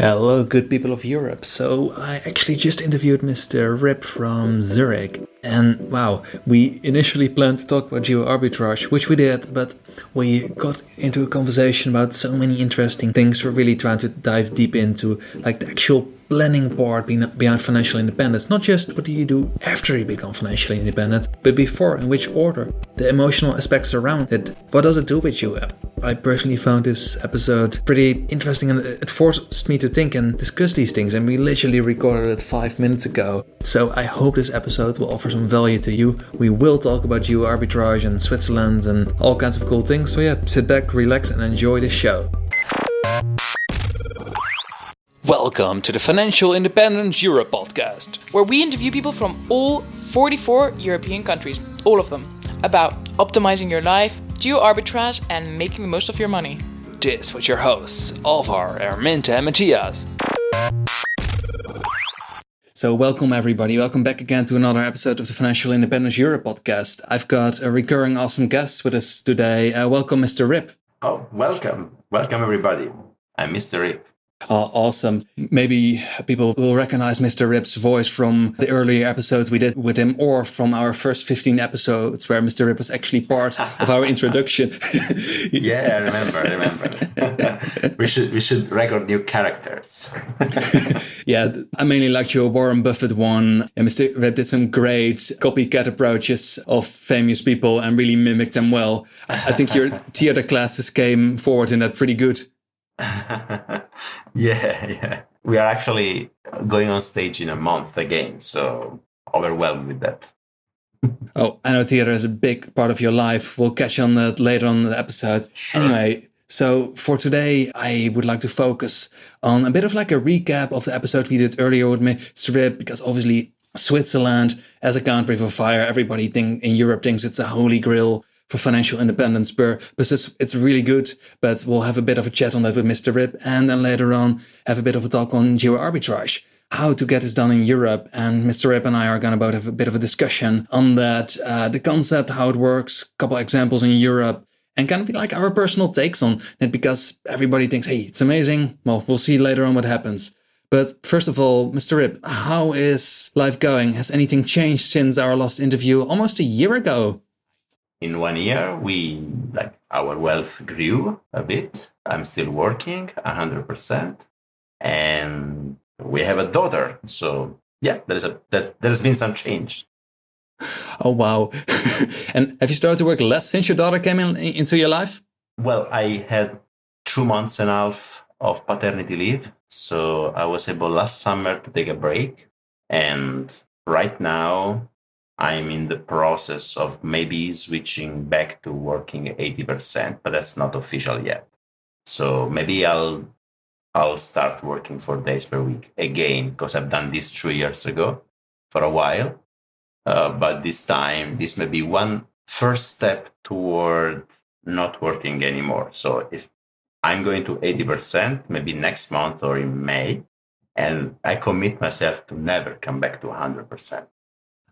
Hello, good people of Europe. So, I actually just interviewed Mr. Rip from Zurich. And wow, we initially planned to talk about geo arbitrage, which we did, but we got into a conversation about so many interesting things. We're really trying to dive deep into like the actual planning part behind financial independence. Not just what do you do after you become financially independent, but before, in which order, the emotional aspects around it. What does it do with you? I personally found this episode pretty interesting and it forced me to think and discuss these things. And we literally recorded it five minutes ago. So I hope this episode will offer some value to you. We will talk about geo arbitrage and Switzerland and all kinds of cool things. So yeah, sit back, relax, and enjoy the show. Welcome to the Financial Independence Europe podcast, where we interview people from all 44 European countries, all of them, about optimizing your life, geo arbitrage, and making the most of your money. This with your hosts, Alvar, Erminta, and Matthias. So, welcome everybody. Welcome back again to another episode of the Financial Independence Europe podcast. I've got a recurring awesome guest with us today. Uh, welcome, Mr. Rip. Oh, welcome. Welcome, everybody. I'm Mr. Rip. Uh, awesome. Maybe people will recognize Mr. Rip's voice from the earlier episodes we did with him or from our first 15 episodes where Mr. Rip was actually part of our introduction. yeah, I remember, I remember. we should we should record new characters. yeah, I mainly liked your Warren Buffett one. And Mr. Rip did some great copycat approaches of famous people and really mimicked them well. I think your theater classes came forward in that pretty good. yeah, yeah. We are actually going on stage in a month again, so overwhelmed with that. oh, I know theater is a big part of your life. We'll catch on that later on in the episode. Sure. Anyway, so for today, I would like to focus on a bit of like a recap of the episode we did earlier with Mr. Rip, because obviously Switzerland as a country for fire, everybody think in Europe thinks it's a holy grail for financial independence it's, it's really good. But we'll have a bit of a chat on that with Mr. Rip, and then later on have a bit of a talk on geo arbitrage. How to get this done in Europe, and Mr. Rip and I are going to both have a bit of a discussion on that, uh, the concept, how it works, a couple examples in Europe, and kind of like our personal takes on it because everybody thinks, hey, it's amazing. Well, we'll see later on what happens. But first of all, Mr. Rip, how is life going? Has anything changed since our last interview almost a year ago? In one year we like our wealth grew a bit. I'm still working 100% and we have a daughter. So yeah there's a that there's been some change. Oh wow. And have you started to work less since your daughter came in into your life? Well i had two months and a half of paternity leave. So i was able last summer to take a break. And right now I'm in the process of maybe switching back to working 80%, but that's not official yet. So maybe I'll I'll start working four days per week again because I've done this two years ago for a while. Uh, but this time, this may be one first step toward not working anymore. So if I'm going to 80%, maybe next month or in May, and I commit myself to never come back to 100%.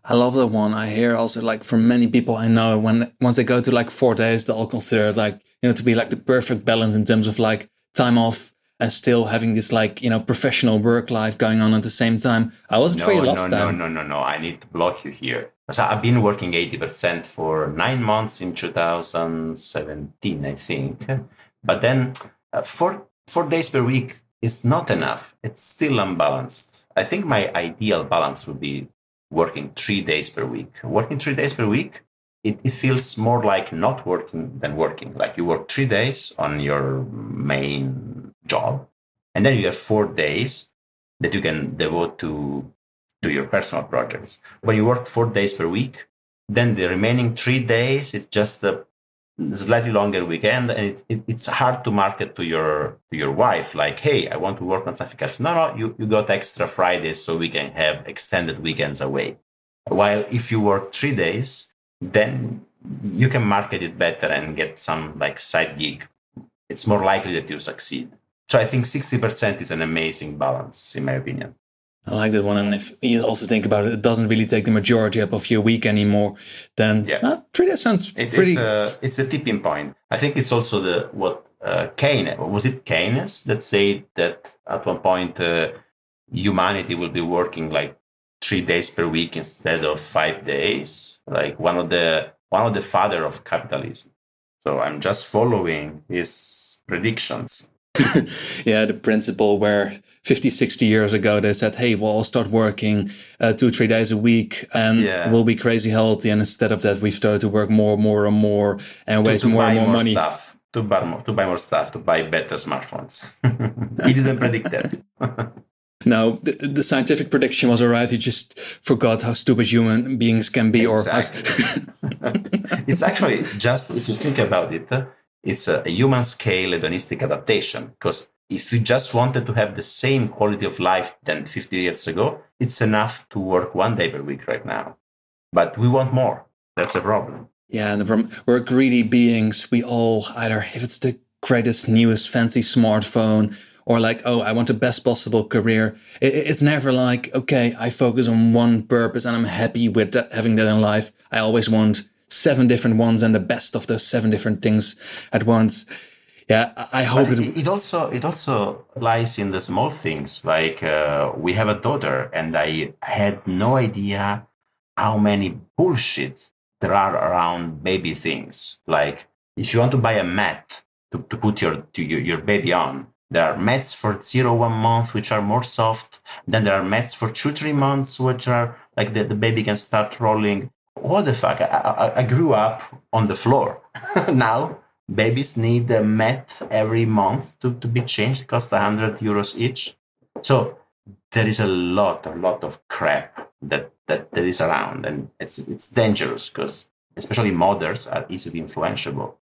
I love that one. I hear also like from many people I know when once they go to like four days, they all consider like you know to be like the perfect balance in terms of like time off and still having this like you know professional work life going on at the same time. I wasn't no, for you last no, time. No, no, no, no. I need to block you here. So I've been working eighty percent for nine months in 2017, I think. But then uh, four four days per week is not enough. It's still unbalanced. I think my ideal balance would be working three days per week. Working three days per week, it, it feels more like not working than working. Like you work three days on your main job, and then you have four days that you can devote to to your personal projects. When you work four days per week, then the remaining three days it's just the slightly longer weekend and it, it, it's hard to market to your to your wife like hey i want to work on something else. No no you, you got extra fridays so we can have extended weekends away. While if you work three days then you can market it better and get some like side gig. It's more likely that you succeed. So i think 60% is an amazing balance in my opinion I like that one. And if you also think about it, it doesn't really take the majority up of your week anymore. Then yeah, uh, three days sounds it, pretty. It's a, it's a tipping point. I think it's also the what uh, Keynes. Was it Keynes that said that at one point uh, humanity will be working like three days per week instead of five days? Like one of the one of the father of capitalism. So I'm just following his predictions. yeah, the principle where 50, 60 years ago they said, hey, we'll all start working uh, two, three days a week and yeah. we'll be crazy healthy. And instead of that, we've started to work more, more, and more and waste more and more, more money. Stuff. To buy, more, to buy more stuff, to buy better smartphones. he didn't predict that. No, the, the, scientific prediction was alright. He just forgot how stupid human beings can be. Exactly. Or it's actually just if you think about it, it's a, a human scale hedonistic adaptation. Because if we just wanted to have the same quality of life than 50 years ago, it's enough to work one day per week right now. But we want more. That's a problem. Yeah, and the problem, we're greedy beings. We all either if it's the greatest, newest, fancy smartphone or like, oh, I want the best possible career. It, it's never like, okay, I focus on one purpose and I'm happy with that, having that in life. I always want seven different ones and the best of those seven different things at once. Yeah, I hope it, it, also it also lies in the small things. Like uh, we have a daughter, and I had no idea how many bullshit there are around baby things. Like if you want to buy a mat to, to put your to your, your baby on, there are mats for zero one month, which are more soft. Then there are mats for two three months, which are like the, the baby can start rolling. What the fuck? I, I, I grew up on the floor. now babies need a mat every month to, to be changed. It costs 100 euros each. So there is a lot, a lot of crap that, that, that is around. And it's, it's dangerous because especially mothers are easily influenceable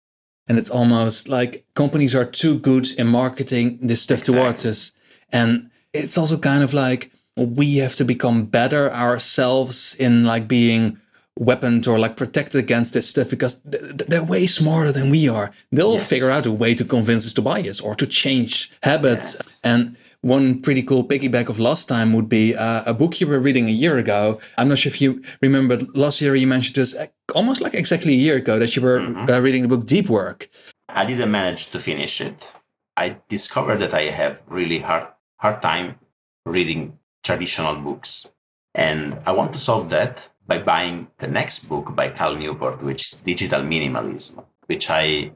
and it's almost like companies are too good in marketing this stuff exactly. towards us and it's also kind of like we have to become better ourselves in like being weaponed or like protected against this stuff because they're way smarter than we are they'll yes. figure out a way to convince us to buy us or to change habits yes. and one pretty cool piggyback of last time would be uh, a book you were reading a year ago. I'm not sure if you remember last year you mentioned this almost like exactly a year ago that you were mm-hmm. uh, reading the book Deep Work. I didn't manage to finish it. I discovered that I have really hard hard time reading traditional books, and I want to solve that by buying the next book by Cal Newport, which is Digital Minimalism, which I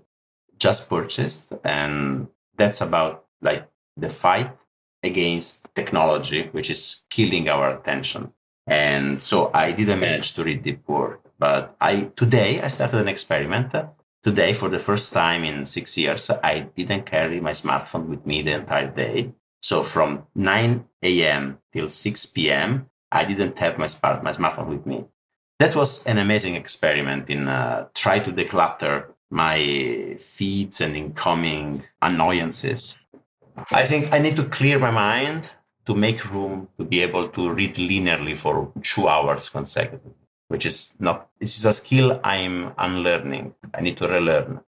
just purchased, and that's about like the fight against technology, which is killing our attention. And so I didn't manage to read the book, But I today I started an experiment. Today, for the first time in six years, I didn't carry my smartphone with me the entire day. So from 9 a.m. till 6 p.m., I didn't have my, smart, my smartphone with me. That was an amazing experiment in uh, try to declutter my feeds and incoming annoyances I think I need to clear my mind to make room to be able to read linearly for two hours consecutively, which is not, this is a skill I'm unlearning. I need to relearn.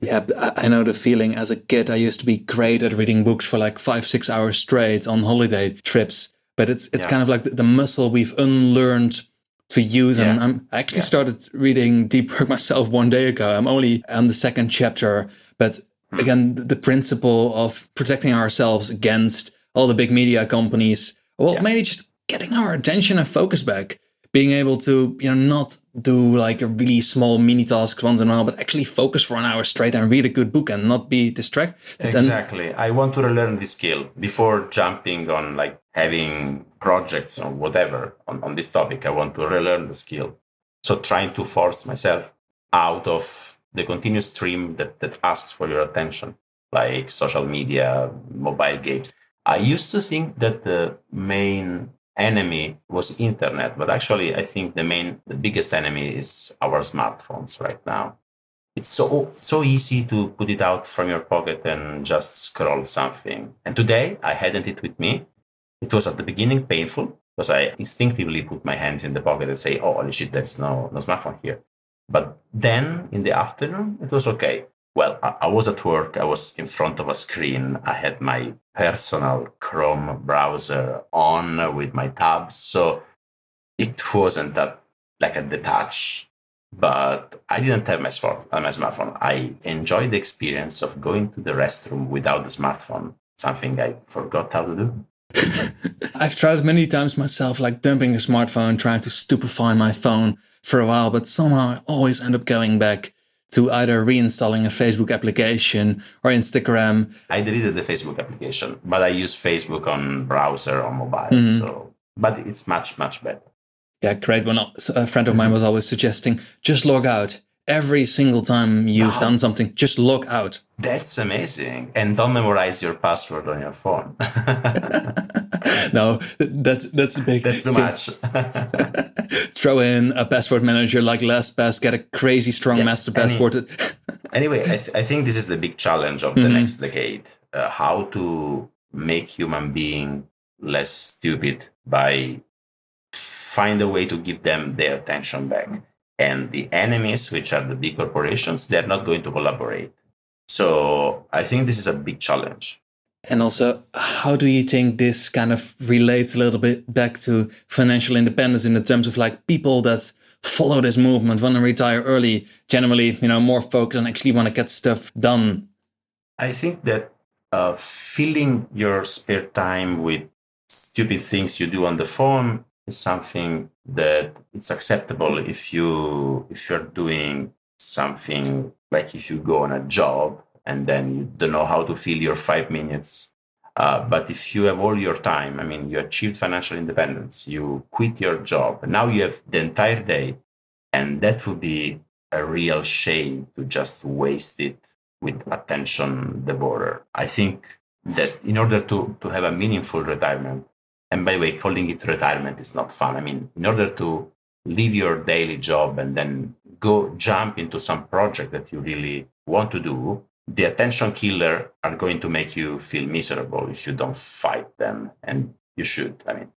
Yeah, I know the feeling. As a kid, I used to be great at reading books for like five, six hours straight on holiday trips. But it's it's yeah. kind of like the muscle we've unlearned to use. And yeah. I'm, I actually yeah. started reading Deep Work myself one day ago. I'm only on the second chapter, but Hmm. again the principle of protecting ourselves against all the big media companies well mainly just getting our attention and focus back being able to you know not do like a really small mini tasks once in a while but actually focus for an hour straight and read a good book and not be distracted exactly. I want to relearn this skill before jumping on like having projects or whatever on, on this topic. I want to relearn the skill. So trying to force myself out of the continuous stream that, that asks for your attention, like social media, mobile games. I used to think that the main enemy was internet, but actually I think the main, the biggest enemy is our smartphones right now. It's so so easy to put it out from your pocket and just scroll something. And today I hadn't it with me. It was at the beginning painful because I instinctively put my hands in the pocket and say, "Oh, holy shit, there's no no smartphone here." But then in the afternoon, it was okay. Well, I, was at work. I was in front of a screen. I had my personal Chrome browser on with my tabs. So it wasn't that like a detach. but I didn't have my, uh, my smartphone. I enjoyed the experience of going to the restroom without the smartphone, something I forgot how to do. I've tried many times myself, like dumping a smartphone, trying to stupefy my phone for a while, but somehow I always end up going back to either reinstalling a Facebook application or Instagram. I deleted the Facebook application, but I use Facebook on browser on mobile. Mm-hmm. So, but it's much much better. Yeah, great. When a friend of mine was always suggesting just log out every single time you've oh, done something. Just log out. That's amazing, and don't memorize your password on your phone. no, that's that's big. That's too much. Throw in a password manager like LastPass. Get a crazy strong yeah, master password. anyway, I, th- I, think this is the big challenge of the mm-hmm. next decade: uh, how to make human being less stupid by find a way to give them their attention back. And the enemies, which are the big corporations, they're not going to collaborate. So I think this is a big challenge. And also, how do you think this kind of relates a little bit back to financial independence in the terms of like people that follow this movement, want to retire early, generally, you know, more focused and actually want to get stuff done? I think that uh, filling your spare time with stupid things you do on the phone is something that it's acceptable if you if you're doing something like if you go on a job and then you don't know how to fill your five minutes. Uh, but if you have all your time, I mean, you achieved financial independence, you quit your job, now you have the entire day, and that would be a real shame to just waste it with attention devourer. I think that in order to, to have a meaningful retirement, and by the way, calling it retirement is not fun. I mean, in order to leave your daily job and then go jump into some project that you really want to do, the attention killer are going to make you feel miserable if you don't fight them. And you should. I mean,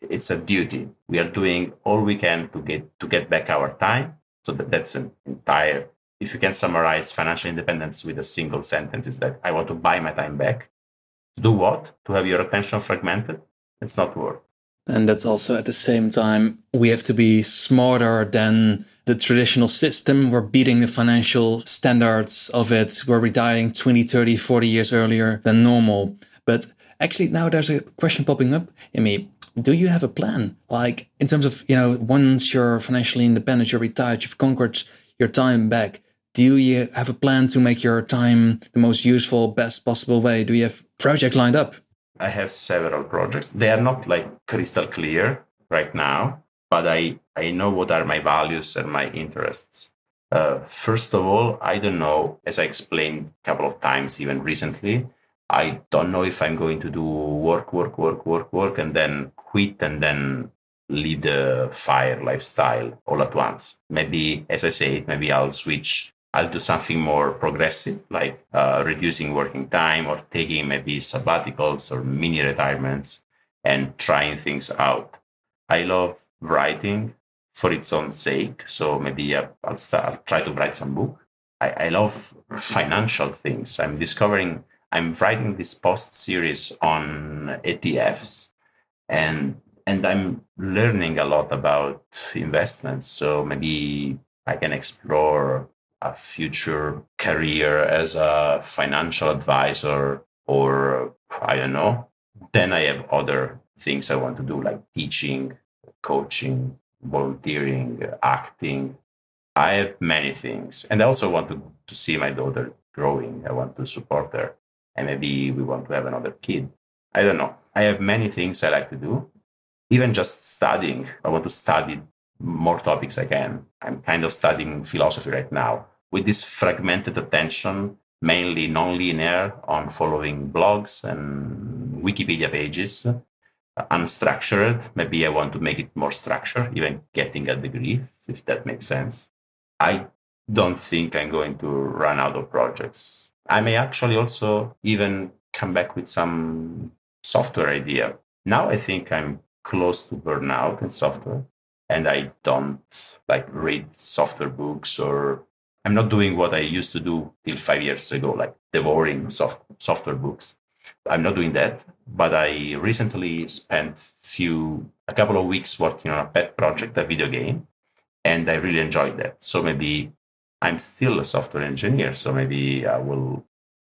it's a duty. We are doing all we can to get to get back our time. So that, that's an entire if you can summarize financial independence with a single sentence is that I want to buy my time back. Do what? To have your attention fragmented? It's not worth. And that's also at the same time, we have to be smarter than the traditional system. We're beating the financial standards of it. We're retiring 20, 30, 40 years earlier than normal. But actually, now there's a question popping up in me. Do you have a plan? Like, in terms of, you know, once you're financially independent, you're retired, you've conquered your time back. Do you have a plan to make your time the most useful, best possible way? Do you have project lined up? I have several projects. They are not like crystal clear right now, but I, I know what are my values and my interests. Uh, first of all, I don't know, as I explained a couple of times, even recently, I don't know if I'm going to do work, work, work, work, work, and then quit and then lead the fire lifestyle all at once. Maybe, as I say, maybe I'll switch I'll do something more progressive, like uh, reducing working time or taking maybe sabbaticals or mini retirements and trying things out. I love writing for its own sake. So maybe I'll, start, I'll try to write some book. I, I love financial things. I'm discovering, I'm writing this post series on ETFs and and I'm learning a lot about investments. So maybe I can explore a future career as a financial advisor or I don't know. Then I have other things I want to do like teaching, coaching, volunteering, acting. I have many things. And I also want to, to see my daughter growing. I want to support her. And maybe we want to have another kid. I don't know. I have many things I like to do. Even just studying. I want to study more topics I can. I'm kind of studying philosophy right now with this fragmented attention, mainly non-linear on following blogs and Wikipedia pages, unstructured. Maybe I want to make it more structured, even getting a degree, if that makes sense. I don't think I'm going to run out of projects. I may actually also even come back with some software idea. Now I think I'm close to burnout in software and I don't like read software books or I'm not doing what I used to do till five years ago, like devouring soft, software books. I'm not doing that, but I recently spent few a couple of weeks working on a pet project, a video game, and I really enjoyed that. So maybe I'm still a software engineer. So maybe I will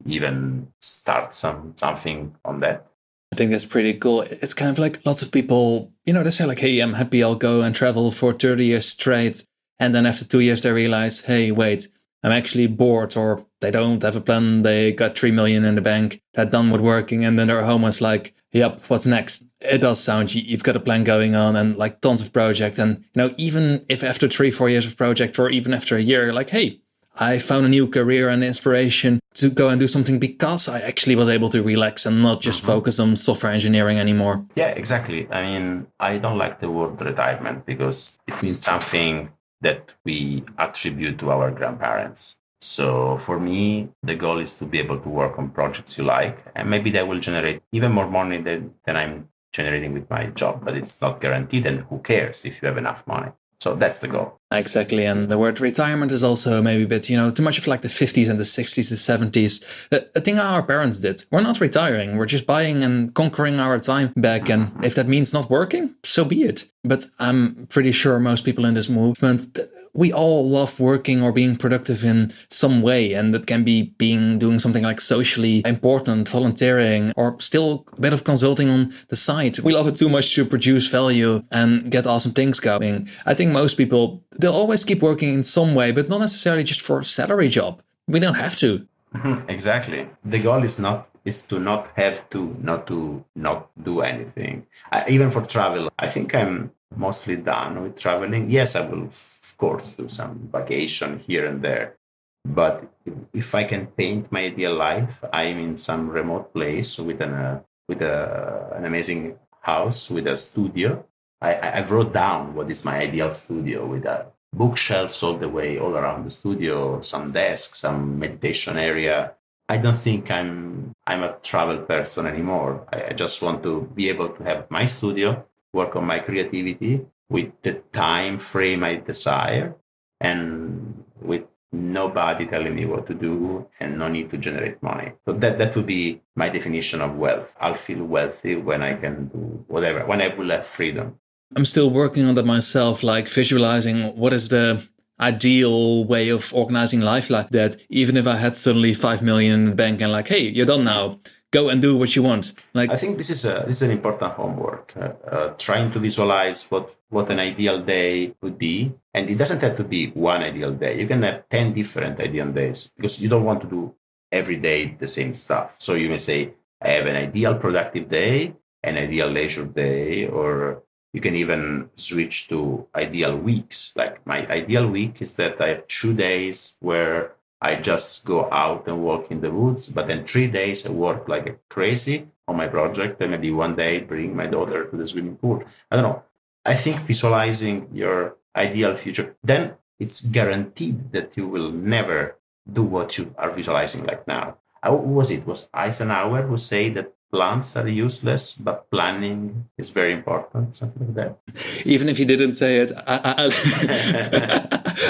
even start some something on that. I think that's pretty cool. It's kind of like lots of people, you know, they say like, "Hey, I'm happy. I'll go and travel for 30 years straight," and then after two years they realize, "Hey, wait, I'm actually bored," or they don't have a plan. They got three million in the bank. They're done with working, and then they're home. It's like, "Yep, what's next?" It does sound you've got a plan going on and like tons of projects, and you know, even if after three, four years of project, or even after a year, like, "Hey, I found a new career and inspiration to go and do something because I actually was able to relax and not just mm-hmm. focus on software engineering anymore. Yeah, exactly. I mean, I don't like the word retirement because it means something that we attribute to our grandparents. So for me, the goal is to be able to work on projects you like, and maybe that will generate even more money than, than I'm generating with my job, but it's not guaranteed. And who cares if you have enough money? So that's the goal. Exactly. And the word retirement is also maybe a bit, you know, too much of like the 50s and the 60s, the 70s. The, thing our parents did. We're not retiring. We're just buying and conquering our time back. And if that means not working, so be it. But I'm pretty sure most people in this movement, we all love working or being productive in some way. And that can be being doing something like socially important, volunteering, or still a bit of consulting on the side. We love it too much to produce value and get awesome things going. I think most people, they'll always keep working in some way, but not necessarily just for a salary job. We don't have to. Mm-hmm, exactly. The goal is not is to not have to not to not do anything. I, even for travel, I think I'm mostly done with traveling. Yes, I will, of course, do some vacation here and there. But if I can paint my ideal life, I'm in some remote place with an uh, with a, an amazing house with a studio. I, I wrote down what is my ideal studio with a bookshelves all the way all around the studio, some desks, some meditation area. I don't think I'm I'm a travel person anymore. I, I just want to be able to have my studio work on my creativity with the time frame I desire and with nobody telling me what to do and no need to generate money. So that, that would be my definition of wealth. I'll feel wealthy when I can do whatever, when I will have freedom. I'm still working on that myself, like visualizing what is the ideal way of organizing life like that. Even if I had suddenly 5 million in the bank and like, hey, you're done now. Go and do what you want. Like i think this is a this is an important homework uh, uh, trying to visualize what what an ideal day would be. And it doesn't have to be one ideal day. You can have 10 different ideal days because you don't want to do every day the same stuff. So you may say i have an ideal productive day an ideal leisure day or you can even switch to ideal weeks like my ideal week is that i have two days where I just go out and walk in the woods. But then three days I work like crazy on my project, and maybe one day bring my daughter to the swimming pool. I don't know. I think visualizing your ideal future, then it's guaranteed that you will never do what you are visualizing like now. How was it? Was Eisenhower who said that plans are useless, but planning is very important, something like that. Even if he didn't say it, I, I,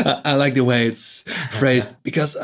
I, I like the way it's phrased because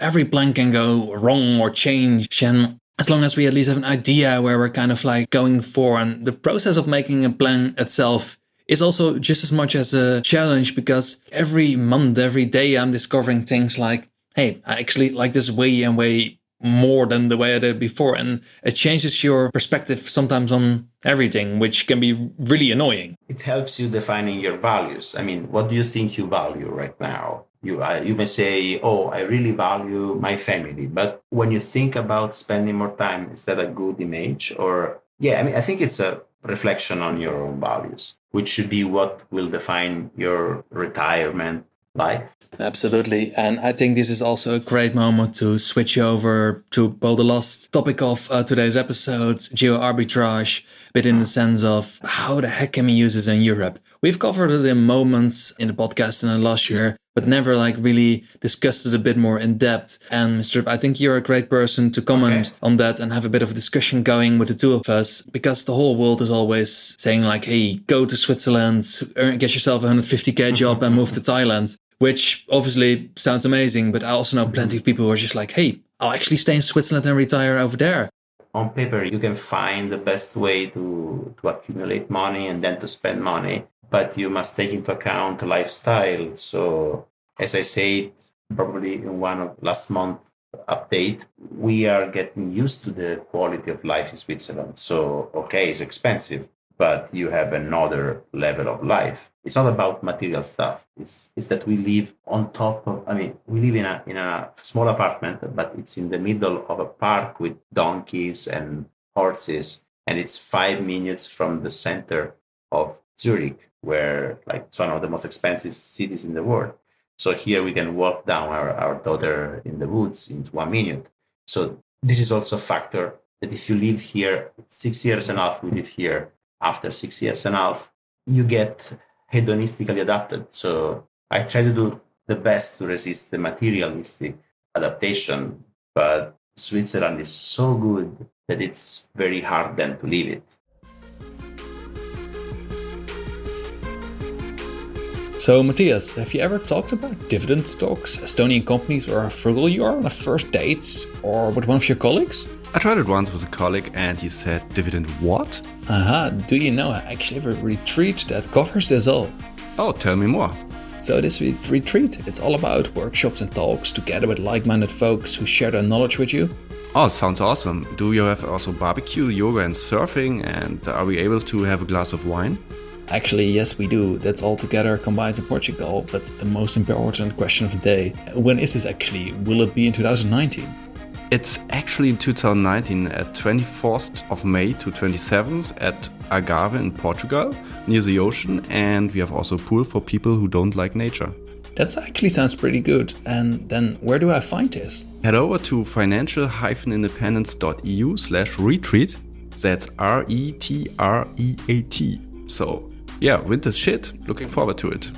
every plan can go wrong or change. And as long as we at least have an idea where we're kind of like going for, and the process of making a plan itself is also just as much as a challenge because every month, every day, I'm discovering things like, hey, I actually like this way and way more than the way I did before. And it changes your perspective sometimes on everything, which can be really annoying. It helps you defining your values. I mean, what do you think you value right now? You, uh, you may say, oh, I really value my family. But when you think about spending more time, is that a good image? Or, yeah, I mean, I think it's a reflection on your own values, which should be what will define your retirement life. Absolutely. And I think this is also a great moment to switch over to well, the last topic of uh, today's episode, geo arbitrage, but in the sense of how the heck can we use this in Europe? We've covered it in moments in the podcast in the last year, but never like really discussed it a bit more in depth. And Mr. I think you're a great person to comment okay. on that and have a bit of a discussion going with the two of us because the whole world is always saying like, hey, go to Switzerland, earn, get yourself a 150k job and move to Thailand which obviously sounds amazing. But I also know plenty of people who are just like, hey, I'll actually stay in Switzerland and retire over there. On paper, you can find the best way to, to accumulate money and then to spend money. but you must take into account lifestyle. So, as I said, probably in one of last month update, we are getting used to the quality of life in Switzerland. So, okay, it's expensive, but you have another level of life. It's not about material stuff. It's, it's that we live on top of, I mean, we live in a, in a small apartment, but it's in the middle of a park with donkeys and horses. And it's five minutes from the center of Zurich, where like it's one of the most expensive cities in the world. So here we can walk down our, our daughter in the woods in one minute. So this is also a factor that if you live here six years and a half, we live here after six years and a half, you get hedonistically adapted. So I try to do the best to resist the materialistic adaptation, but Switzerland is so good that it's very hard then to leave it. So, Matthias, have you ever talked about dividend stocks, Estonian companies, or how frugal you are on a first dates or with one of your colleagues? I tried it once with a colleague and he said, Dividend what? Aha, do you know I actually have a retreat that covers this all? Oh, tell me more. So this retreat, it's all about workshops and talks together with like-minded folks who share their knowledge with you. Oh, sounds awesome. Do you have also barbecue, yoga and surfing and are we able to have a glass of wine? Actually, yes, we do. That's all together combined in Portugal. But the most important question of the day when is this actually? Will it be in 2019? It's actually in 2019 at 24th of May to 27th at Agave in Portugal, near the ocean, and we have also a pool for people who don't like nature. That actually sounds pretty good. And then where do I find this? Head over to financial-independence.eu slash retreat. That's R-E-T-R-E-A-T. So yeah, winter's shit. Looking forward to it.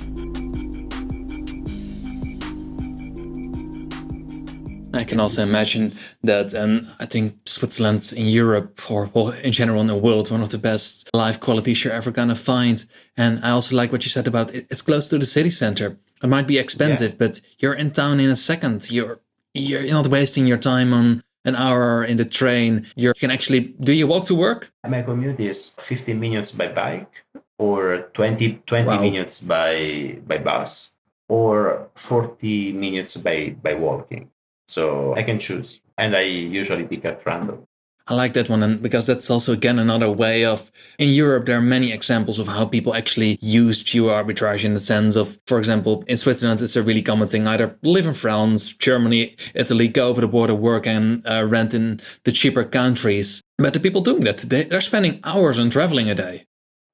I can also imagine that, and I think Switzerland in Europe or well, in general in the world, one of the best life qualities you're ever gonna find. And I also like what you said about it, it's close to the city center. It might be expensive, yeah. but you're in town in a second. You're you're not wasting your time on an hour in the train. You're, you can actually do you walk to work? My commute is 15 minutes by bike or 20, 20 wow. minutes by by bus or 40 minutes by by walking so i can choose and i usually pick at random I like that one, and because that's also again another way of. In Europe, there are many examples of how people actually use geo arbitrage in the sense of, for example, in Switzerland, it's a really common thing. Either live in France, Germany, Italy, go over the border, work, and uh, rent in the cheaper countries. But the people doing that, they, they're spending hours on traveling a day.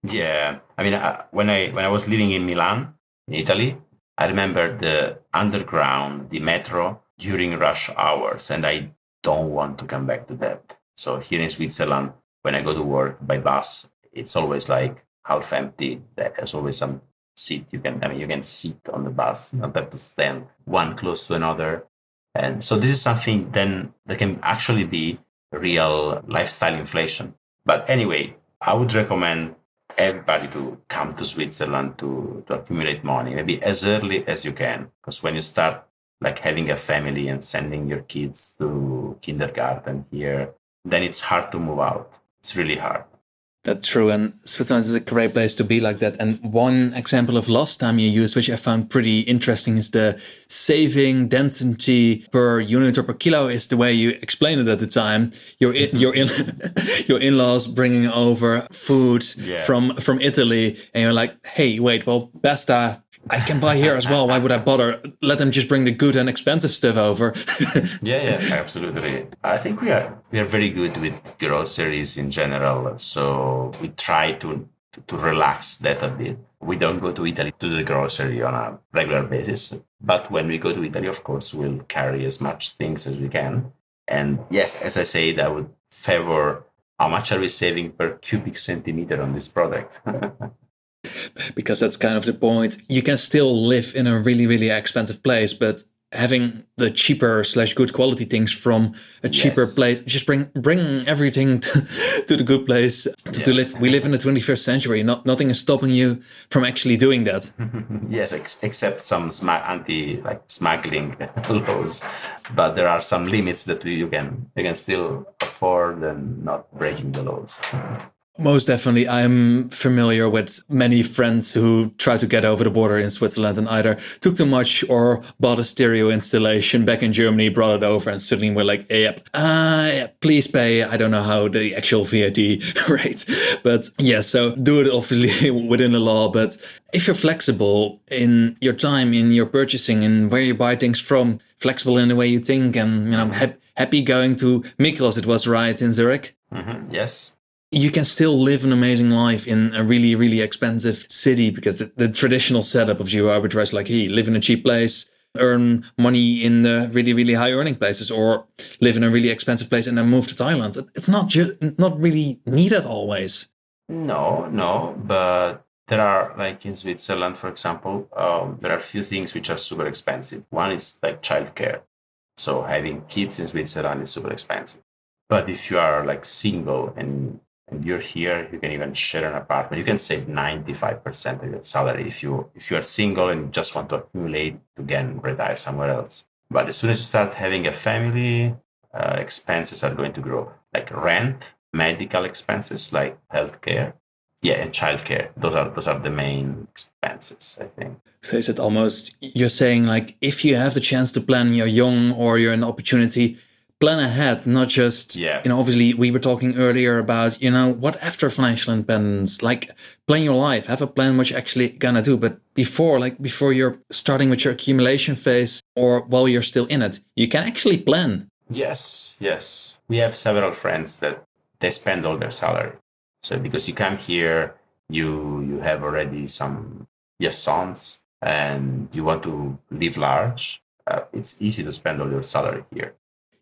Yeah, I mean, I, when I when I was living in Milan, in Italy, I remember the underground, the metro during rush hours, and I don't want to come back to that. So here in Switzerland, when I go to work by bus, it's always like half empty. There's always some seat you can. I mean, you can sit on the bus. You don't have to stand one close to another. And so this is something then that can actually be real lifestyle inflation. But anyway, I would recommend everybody to come to Switzerland to, to accumulate money, maybe as early as you can. Because when you start like having a family and sending your kids to kindergarten here, then it's hard to move out. It's really hard. That's true. And Switzerland is a great place to be like that. And one example of lost time you use, which I found pretty interesting, is the saving density per unit or per kilo is the way you explained it at the time. Your in, your in, your in-laws bringing over food yeah. from, from Italy. And you're like, hey, wait, well, Besta I can buy here as well. Why would I bother? Let them just bring the good and expensive stuff over. yeah, yeah, absolutely. I think we are we are very good with groceries in general. So we try to to, relax that a bit. We don't go to Italy to the grocery on a regular basis. But when we go to Italy, of course, we'll carry as much things as we can. And yes, as I said, I would favor how much are we saving per cubic centimeter on this product. because that's kind of the point. You can still live in a really, really expensive place, but having the cheaper slash good quality things from a cheaper yes. place just bring bring everything to, to the good place to, yeah. to, live we live in the 21st century not nothing is stopping you from actually doing that yes ex- except some sm- anti like smuggling laws but there are some limits that you can you can still afford and not breaking the laws Most definitely. I'm familiar with many friends who tried to get over the border in Switzerland and either took too much or bought a stereo installation back in Germany, brought it over, and suddenly we're like, yep, uh, please pay. I don't know how the actual VAT rate, but yeah, so do it obviously within the law. But if you're flexible in your time, in your purchasing, in where you buy things from, flexible in the way you think, and you know, ha- happy going to Migros, it was right in Zurich. Mm-hmm. Yes you can still live an amazing life in a really, really expensive city because the, the traditional setup of geo arbitrage, like, hey, live in a cheap place, earn money in the really, really high earning places, or live in a really expensive place and then move to Thailand. It's not just not really needed always. No, no, but there are like in Switzerland, for example, um, there are a few things which are super expensive. One is like childcare. So having kids in Switzerland is super expensive. But if you are like single and and you're here, you can even share an apartment. You can save 95% of your salary if you if you are single and just want to accumulate to again retire somewhere else. But as soon as you start having a family, uh, expenses are going to grow, like rent, medical expenses, like healthcare, yeah, and childcare. Those are those are the main expenses, I think. So is it almost you're saying like if you have the chance to plan, you're young or you're an opportunity plan ahead, not just, yeah. you know, obviously we were talking earlier about, you know, what after financial independence, like plan your life, have a plan what you're actually gonna do. But before, like before you're starting with your accumulation phase or while you're still in it, you can actually plan. Yes, yes. We have several friends that they spend all their salary. So because you come here, you you have already some your sons and you want to live large, uh, it's easy to spend all your salary here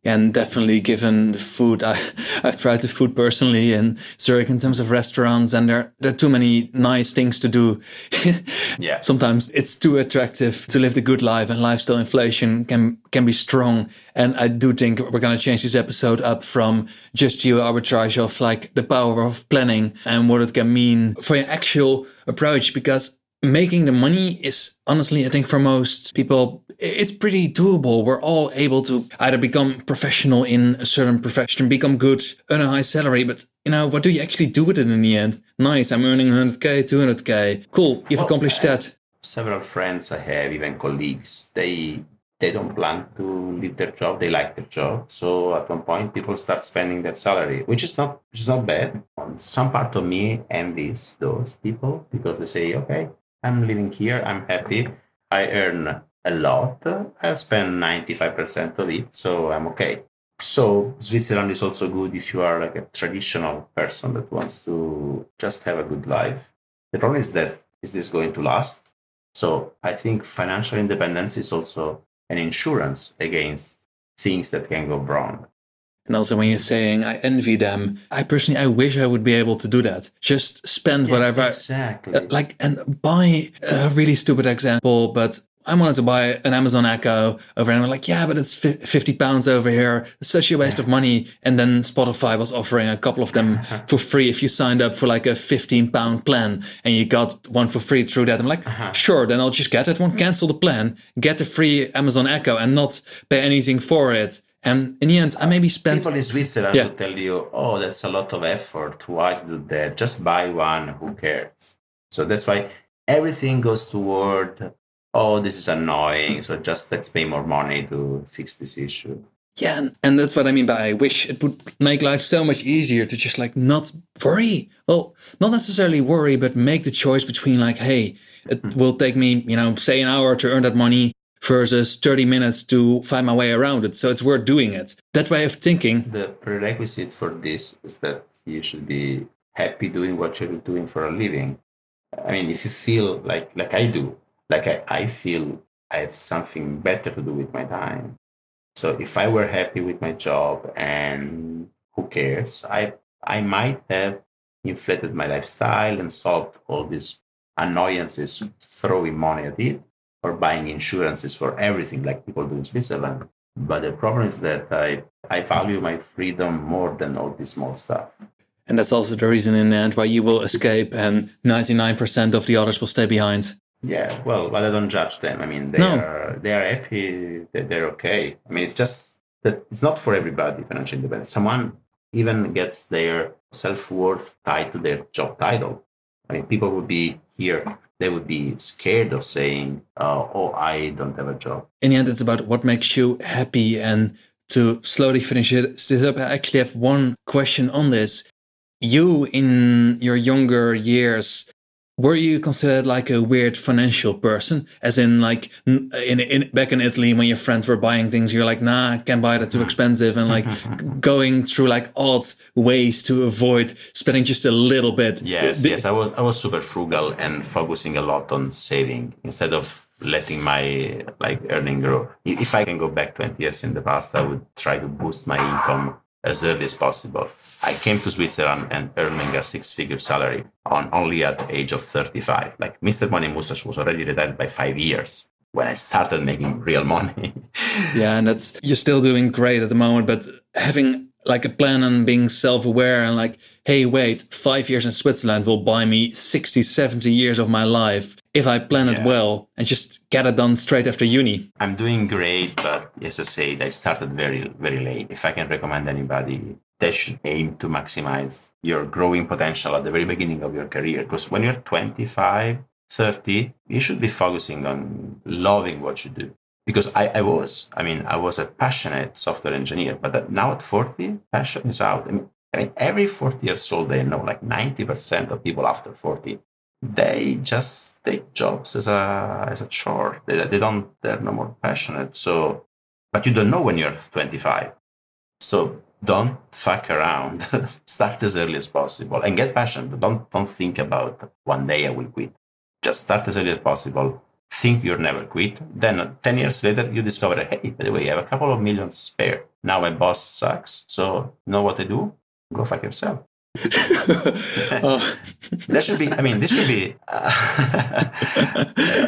and definitely given the food I, i've tried the food personally in zurich in terms of restaurants and there, there are too many nice things to do. Yeah. Sometimes it's too attractive to live the good life and lifestyle inflation can can be strong. And i do think we're going to change this episode up from just geo arbitrage of like the power of planning and what it can mean for your actual approach because making the money is honestly, I think for most people, it's pretty doable. We're all able to either become professional in a certain profession, become good, earn a high salary, but you know, what do you actually do with it in the end? Nice, I'm earning 100k, 200k. Cool, you've well, accomplished that. Several friends I have, even colleagues, they they don't plan to leave their job. They like their job. So at one point, people start spending their salary, which is not which is not bad. Um, some part of me envies those people because they say, okay, I'm living here. I'm happy. I earn a lot. I'll spend 95% of it, so I'm okay. So Switzerland is also good if you are like a traditional person that wants to just have a good life. The problem is that is this going to last? So I think financial independence is also an insurance against things that can go wrong. And also when you're saying I envy them, I personally I wish I would be able to do that. Just spend yeah, whatever exactly uh, like and buy a really stupid example, but I wanted to buy an Amazon Echo over, and I'm like, yeah, but it's 50 pounds over here. It's such a waste of money. And then Spotify was offering a couple of them for free if you signed up for like a 15 pound plan and you got one for free through that. I'm like, uh-huh. sure, then I'll just get it. Won't cancel the plan, get the free Amazon Echo and not pay anything for it. And in the end, I maybe spent. People in Switzerland yeah. will tell you, oh, that's a lot of effort. Why do that? Just buy one. Who cares? So that's why everything goes toward, oh, this is annoying. So just let's pay more money to fix this issue. Yeah, and, and that's what I mean by I wish it would make life so much easier to just like not worry. Well, not necessarily worry, but make the choice between like, hey, it mm-hmm. will take me, you know, say an hour to earn that money versus 30 minutes to find my way around it. So it's worth doing it. That way of thinking. The prerequisite for this is that you should be happy doing what you're doing for a living. I mean, if you feel like like I do, like I, I feel I have something better to do with my time. So if I were happy with my job and who cares, I I might have inflated my lifestyle and solved all these annoyances throwing money at it or buying insurances for everything like people do in Switzerland. But the problem is that I, I value my freedom more than all this small stuff. And that's also the reason in the end why you will escape and 99% of the others will stay behind. Yeah, well, but I don't judge them. I mean, they no. are they are happy, they're okay. I mean, it's just that it's not for everybody financial independence. Someone even gets their self worth tied to their job title. I mean, people would be here, they would be scared of saying, uh, oh, I don't have a job. In the end, it's about what makes you happy. And to slowly finish it, this up, I actually have one question on this. You, in your younger years, were you considered like a weird financial person? As in like in, in back in italy when your friends were buying things you're like nah i can't buy that too expensive and like going through like odd ways to avoid spending just a little bit. Yes the, yes i was i was super frugal and focusing a lot on saving instead of letting my like earning grow. If i can go back 20 years in the past i would try to boost my income as early as possible. I came to Switzerland and earning a six-figure salary on only at the age of 35. Like Mr. Money Mustache was already retired by five years when I started making real money. yeah, and that's you're still doing great at the moment, but having like a plan and being self-aware and like, hey, wait, five years in Switzerland will buy me 60, 70 years of my life if I plan yeah. it well and just get it done straight after uni. I'm doing great, but as I said, I started very, very late. If I can recommend anybody, they should aim to maximize your growing potential at the very beginning of your career. Because when you're 25, 30, you should be focusing on loving what you do. Because I, I was, I mean, I was a passionate software engineer, but now at 40, passion is out. I mean, I mean, every 40 years old, they know like 90% of people after 40 they just take jobs as a as a chore. They, they don't they're no more passionate. So, but you don't know when you're 25. So don't fuck around. start as early as possible and get passionate. Don't don't think about one day I will quit. Just start as early as possible. Think you'll never quit. Then 10 years later, you discover, hey, by the way, I have a couple of millions spare. Now my boss sucks. So know what to do? Go fuck yourself. oh. That should be. I mean, this should be. Uh,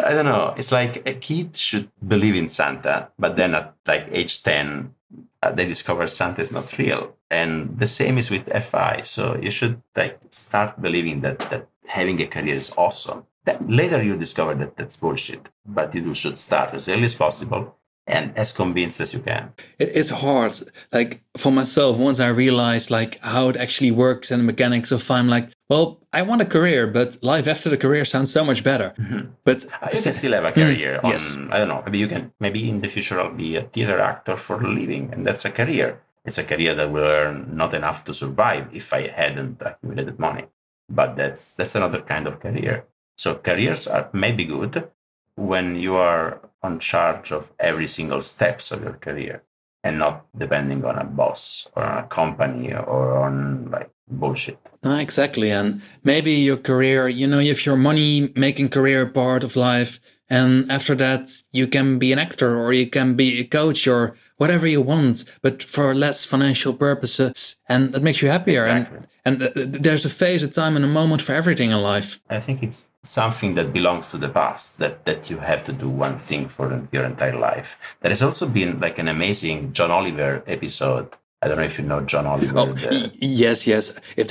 I don't know. It's like a kid should believe in Santa, but then at like age ten, uh, they discover Santa is not real, and the same is with FI. So you should like start believing that that having a career is awesome. Later you discover that that's bullshit, but you should start as early as possible and as convinced as you can. it's hard. Like for myself, once I realized like how it actually works and the mechanics of I'm like, well, I want a career, but life after the career sounds so much better. Mm-hmm. But you can still have a career. Mm, on, yes. I don't know. Maybe you can. Maybe in the future I'll be a theater actor for a living, and that's a career. It's a career that will earn not enough to survive if I hadn't accumulated money. But that's that's another kind of career. So careers are maybe good when you are on charge of every single steps of your career and not depending on a boss or a company or on like bullshit. Uh, exactly. And maybe your career, you know, if your money making career part of life, and after that, you can be an actor or you can be a coach or whatever you want, but for less financial purposes. And that makes you happier. Exactly. And, and there's a phase, a time, and a moment for everything in life. I think it's something that belongs to the past that that you have to do one thing for your entire life there has also been like an amazing john oliver episode i don't know if you know john oliver oh, the, yes yes. If,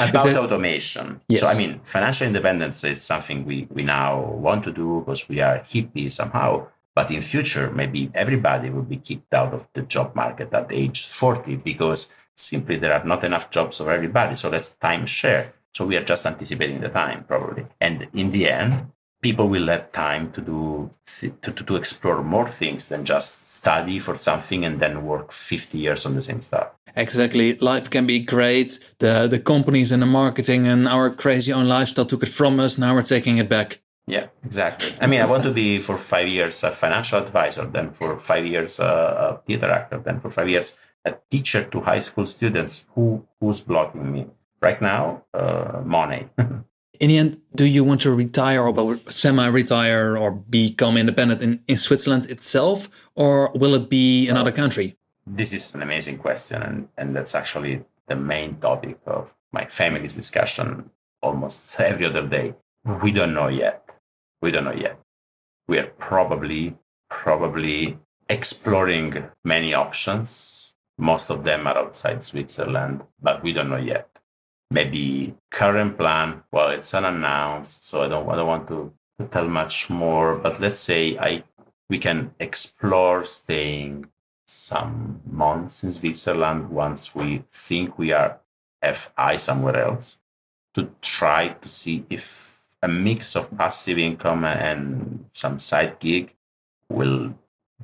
about if automation. Yes. so i mean financial independence is something we we now want to do because we are hippie somehow. But in future maybe everybody will be kicked out of the job market at age 40 because simply there are not enough jobs for everybody. So let's time share. So we are just anticipating the time probably. And in the end, people will have time to do to, to, to explore more things than just study for something and then work 50 years on the same stuff. Exactly. Life can be great. The the companies and the marketing and our crazy own lifestyle took it from us. Now we're taking it back. Yeah, exactly. I mean, I want to be for five years a financial advisor, then for five years a theater actor, then for five years a teacher to high school students. Who who's blocking me? right now uh, money. in the end, do you want to retire or semi-retire or become independent in, in Switzerland itself, or will it be another country? This is an amazing question, and, and that's actually the main topic of my family's discussion almost every other day. We don't know yet. We don't know yet. We are probably, probably exploring many options. Most of them are outside Switzerland, but we don't know yet maybe current plan well it's unannounced so i don't, I don't want to, to tell much more but let's say i we can explore staying some months in switzerland once we think we are FI somewhere else to try to see if a mix of passive income and some side gig will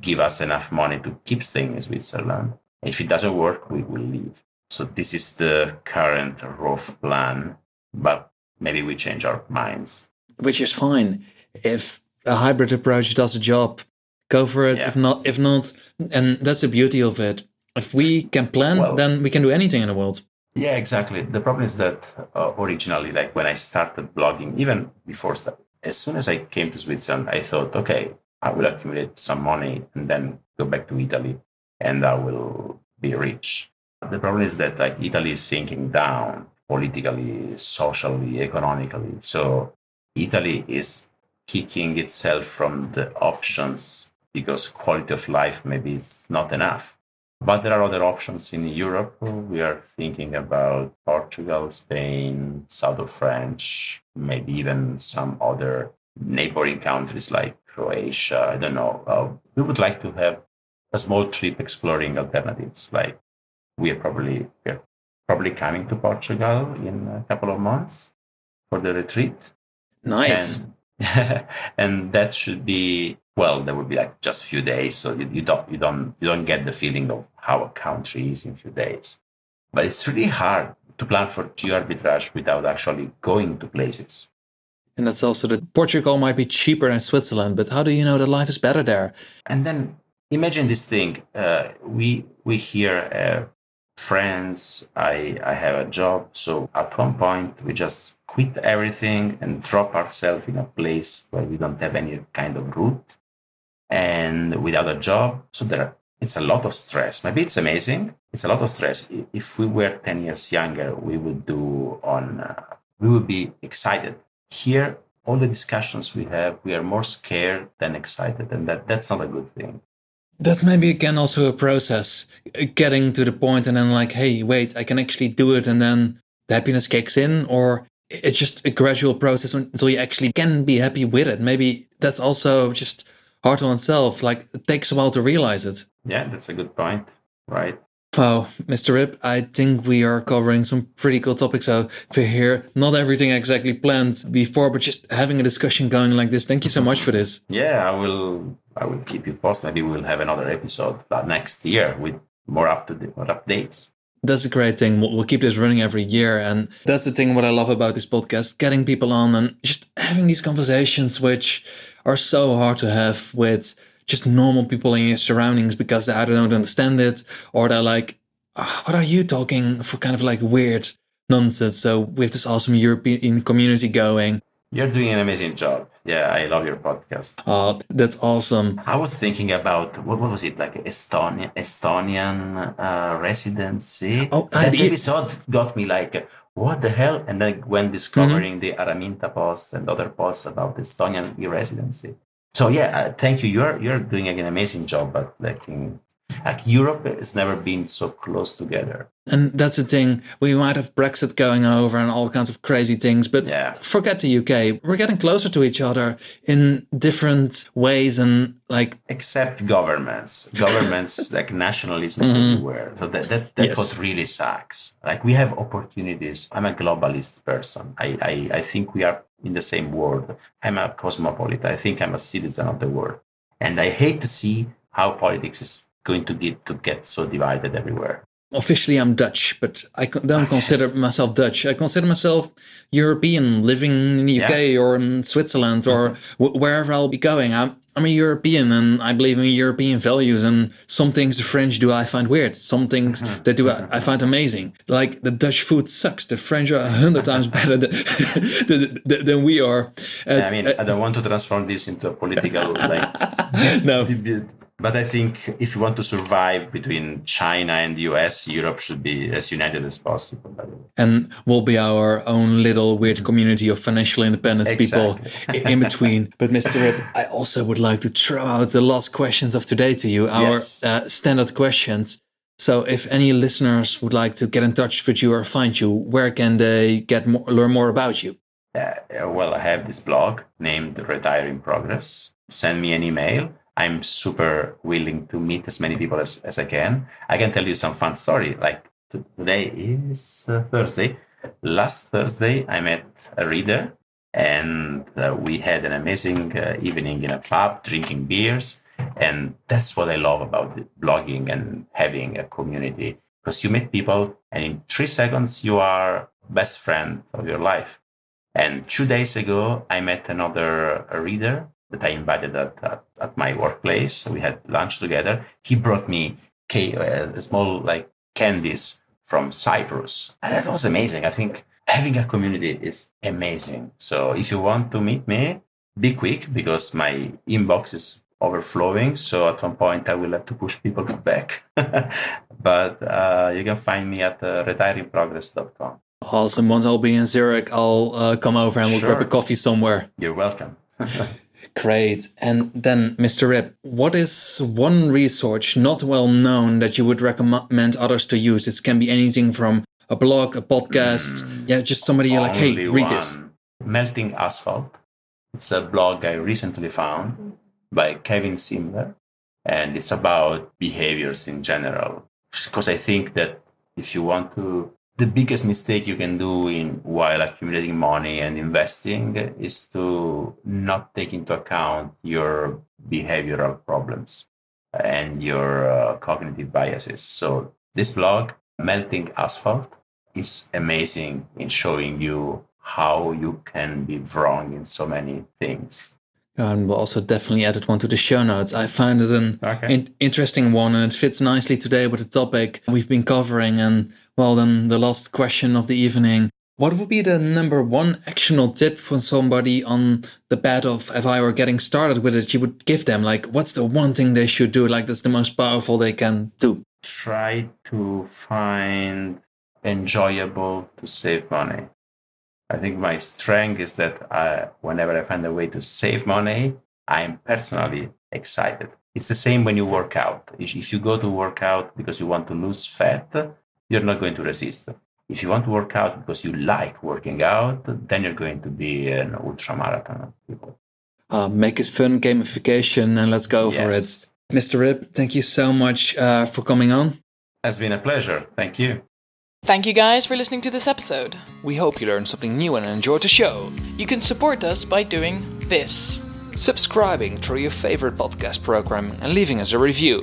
give us enough money to keep staying in Switzerland. If it doesn't work, we will leave. So this is the current rough plan, but maybe we change our minds. Which is fine. If a hybrid approach does a job, go for it. Yeah. If not, if not, and that's the beauty of it. If we can plan, Well- then we can do anything in the world. Yeah, exactly. The problem is that uh, originally, like when I started blogging, even before that, as soon as I came to Switzerland, I thought, okay, I will accumulate some money and then go back to Italy and I will be rich. The problem is that like Italy is sinking down politically, socially, economically. So Italy is kicking itself from the options because quality of life maybe it's not enough. But there are other options in Europe. We are thinking about Portugal, Spain, south of France, maybe even some other neighboring countries like Croatia. I don't know. Uh, we would like to have a small trip exploring alternatives. Like we are probably we are probably coming to Portugal in a couple of months for the retreat. Nice. And, and that should be well there would be like just a few days so you, you don't you don't you don't get the feeling of how a country is in a few days but it's really hard to plan for geo arbitrage without actually going to places And that's also that Portugal might be cheaper than Switzerland, but how do you know that life is better there? and then imagine this thing uh, we we here have friends i i have a job. So at one point we just quit everything and drop ourselves in a place where we don't have any kind of route and without a job. So there are, it's a lot of stress. Maybe it's amazing. It's a lot of stress. If we were 10 years younger we would do on uh, we would be excited. Here all the discussions we have we are more scared than excited and that that's not a good thing That's maybe again also a process, getting to the point and then like, hey, wait, I can actually do it, and then the happiness kicks in, or it's just a gradual process until you actually can be happy with it. Maybe that's also just hard on itself. Like it takes a while to realize it. Yeah, that's a good point. Right. Wow, Mr. Rip, I think we are covering some pretty cool topics over here. Not everything exactly planned before, but just having a discussion going like this. Thank you so much for this. Yeah, I will. I will keep you posted. Maybe we'll have another episode uh, next year with more up to date more updates. That's a great thing. We'll, keep this running every year. And that's the thing what I love about this podcast getting people on and just having these conversations, which are so hard to have with just normal people in your surroundings because they either don't understand it or they're like, "Ah, what are you talking for kind of like weird nonsense? So we have this awesome European community going. You're doing an amazing job. Yeah, I love your podcast. Oh, that's awesome. I was thinking about what, what was it like Estonia, Estonian uh, residency. Oh, that episode got me like, what the hell? And then when discovering the Araminta posts and other posts about Estonian e-residency. So yeah, uh, thank you. You're you're doing an amazing job. But like in like Europe has never been so close together. And that's the thing. We might have Brexit going over and all kinds of crazy things, but Yeah. forget the UK. We're getting closer to each other in different ways and like Except governments, governments like nationalism is mm-hmm. everywhere. So that, that that's Yes. what really sucks. Like we have opportunities. I'm a globalist person. I, I I think we are in the same world. I'm a cosmopolitan. I think I'm a citizen of the world, and I hate to see how politics is going to get to get so divided everywhere. officially I'm Dutch, but I don't consider myself Dutch. I consider myself European, living in the UK or in Switzerland or mm-hmm. w- wherever I'll be going. I'm I'm a European and I believe in European values. And some things the French do I find weird. Some things mm-hmm. they do I, I mm-hmm. find amazing. Like the Dutch food sucks. The French are a hundred times better than, than, than- we are. I It's- mean, uh, I don't want to transform this into a political like no. debate. But I think if you want to survive between China and the US, Europe should be as united as possible. by the way. and we'll be our own little weird community of financial independence people in between. But Mr. Rip, I also would like to throw out the last questions of today to you, our Yes. uh, standard questions. So, if any listeners would like to get in touch with you or find you, where can they get more, learn more about you? Uh, well, I have this blog named Retire in Progress. Send me an email. I'm super willing to meet as many people as, as I can. I can tell you some fun story. Like today is uh, Thursday. Last Thursday, I met a reader and uh, we had an amazing uh, evening in a pub drinking beers. And that's what I love about blogging and having a community because you meet people and in three seconds you are best friend of your life. And two days ago, I met another reader that I invited at, at, at my workplace. we had lunch together. He brought me cake, uh, small like candies from Cyprus. And that was amazing. I think having a community is amazing. So if you want to meet me, be quick because my inbox is overflowing. So at one point I will have to push people back. but uh, you can find me at uh, retireinprogress.com. Awesome. Once I'll be in Zurich, I'll uh, come over and we'll sure. grab a coffee somewhere. You're welcome. Great. And then, Mr. Rip, what is one resource not well known that you would recommend others to use? It can be anything from a blog, a podcast. Mm, yeah, just somebody you're like, hey, read one. this. Melting Asphalt. It's a blog I recently found by Kevin Simler. And it's about behaviors in general. Because I think that if you want to the biggest mistake you can do in while accumulating money and investing is to not take into account your behavioral problems and your uh, cognitive biases. So this blog, Melting Asphalt, is amazing in showing you how you can be wrong in so many things. And we'll also definitely add it one to the show notes. I find it an okay. in- interesting one and it fits nicely today with the topic we've been covering. And well, then the last question of the evening. What would be the number one actionable tip for somebody on the bed of if I were getting started with it, you would give them? Like, what's the one thing they should do? Like, that's the most powerful they can do. Try to find enjoyable to save money. I think my strength is that whenever I find a way to save money, I'm personally excited. It's the same when you work out. If you go to work out because you want to lose fat, you're not going to resist. If you want to work out because you like working out, then you're going to be an ultra marathon people. Uh, make it fun, gamification, and let's go yes. for it. Mr. Rip, thank you so much uh, for coming on. It's been a pleasure. Thank you. Thank you guys for listening to this episode. We hope you learned something new and enjoyed the show. You can support us by doing this subscribing through your favorite podcast program and leaving us a review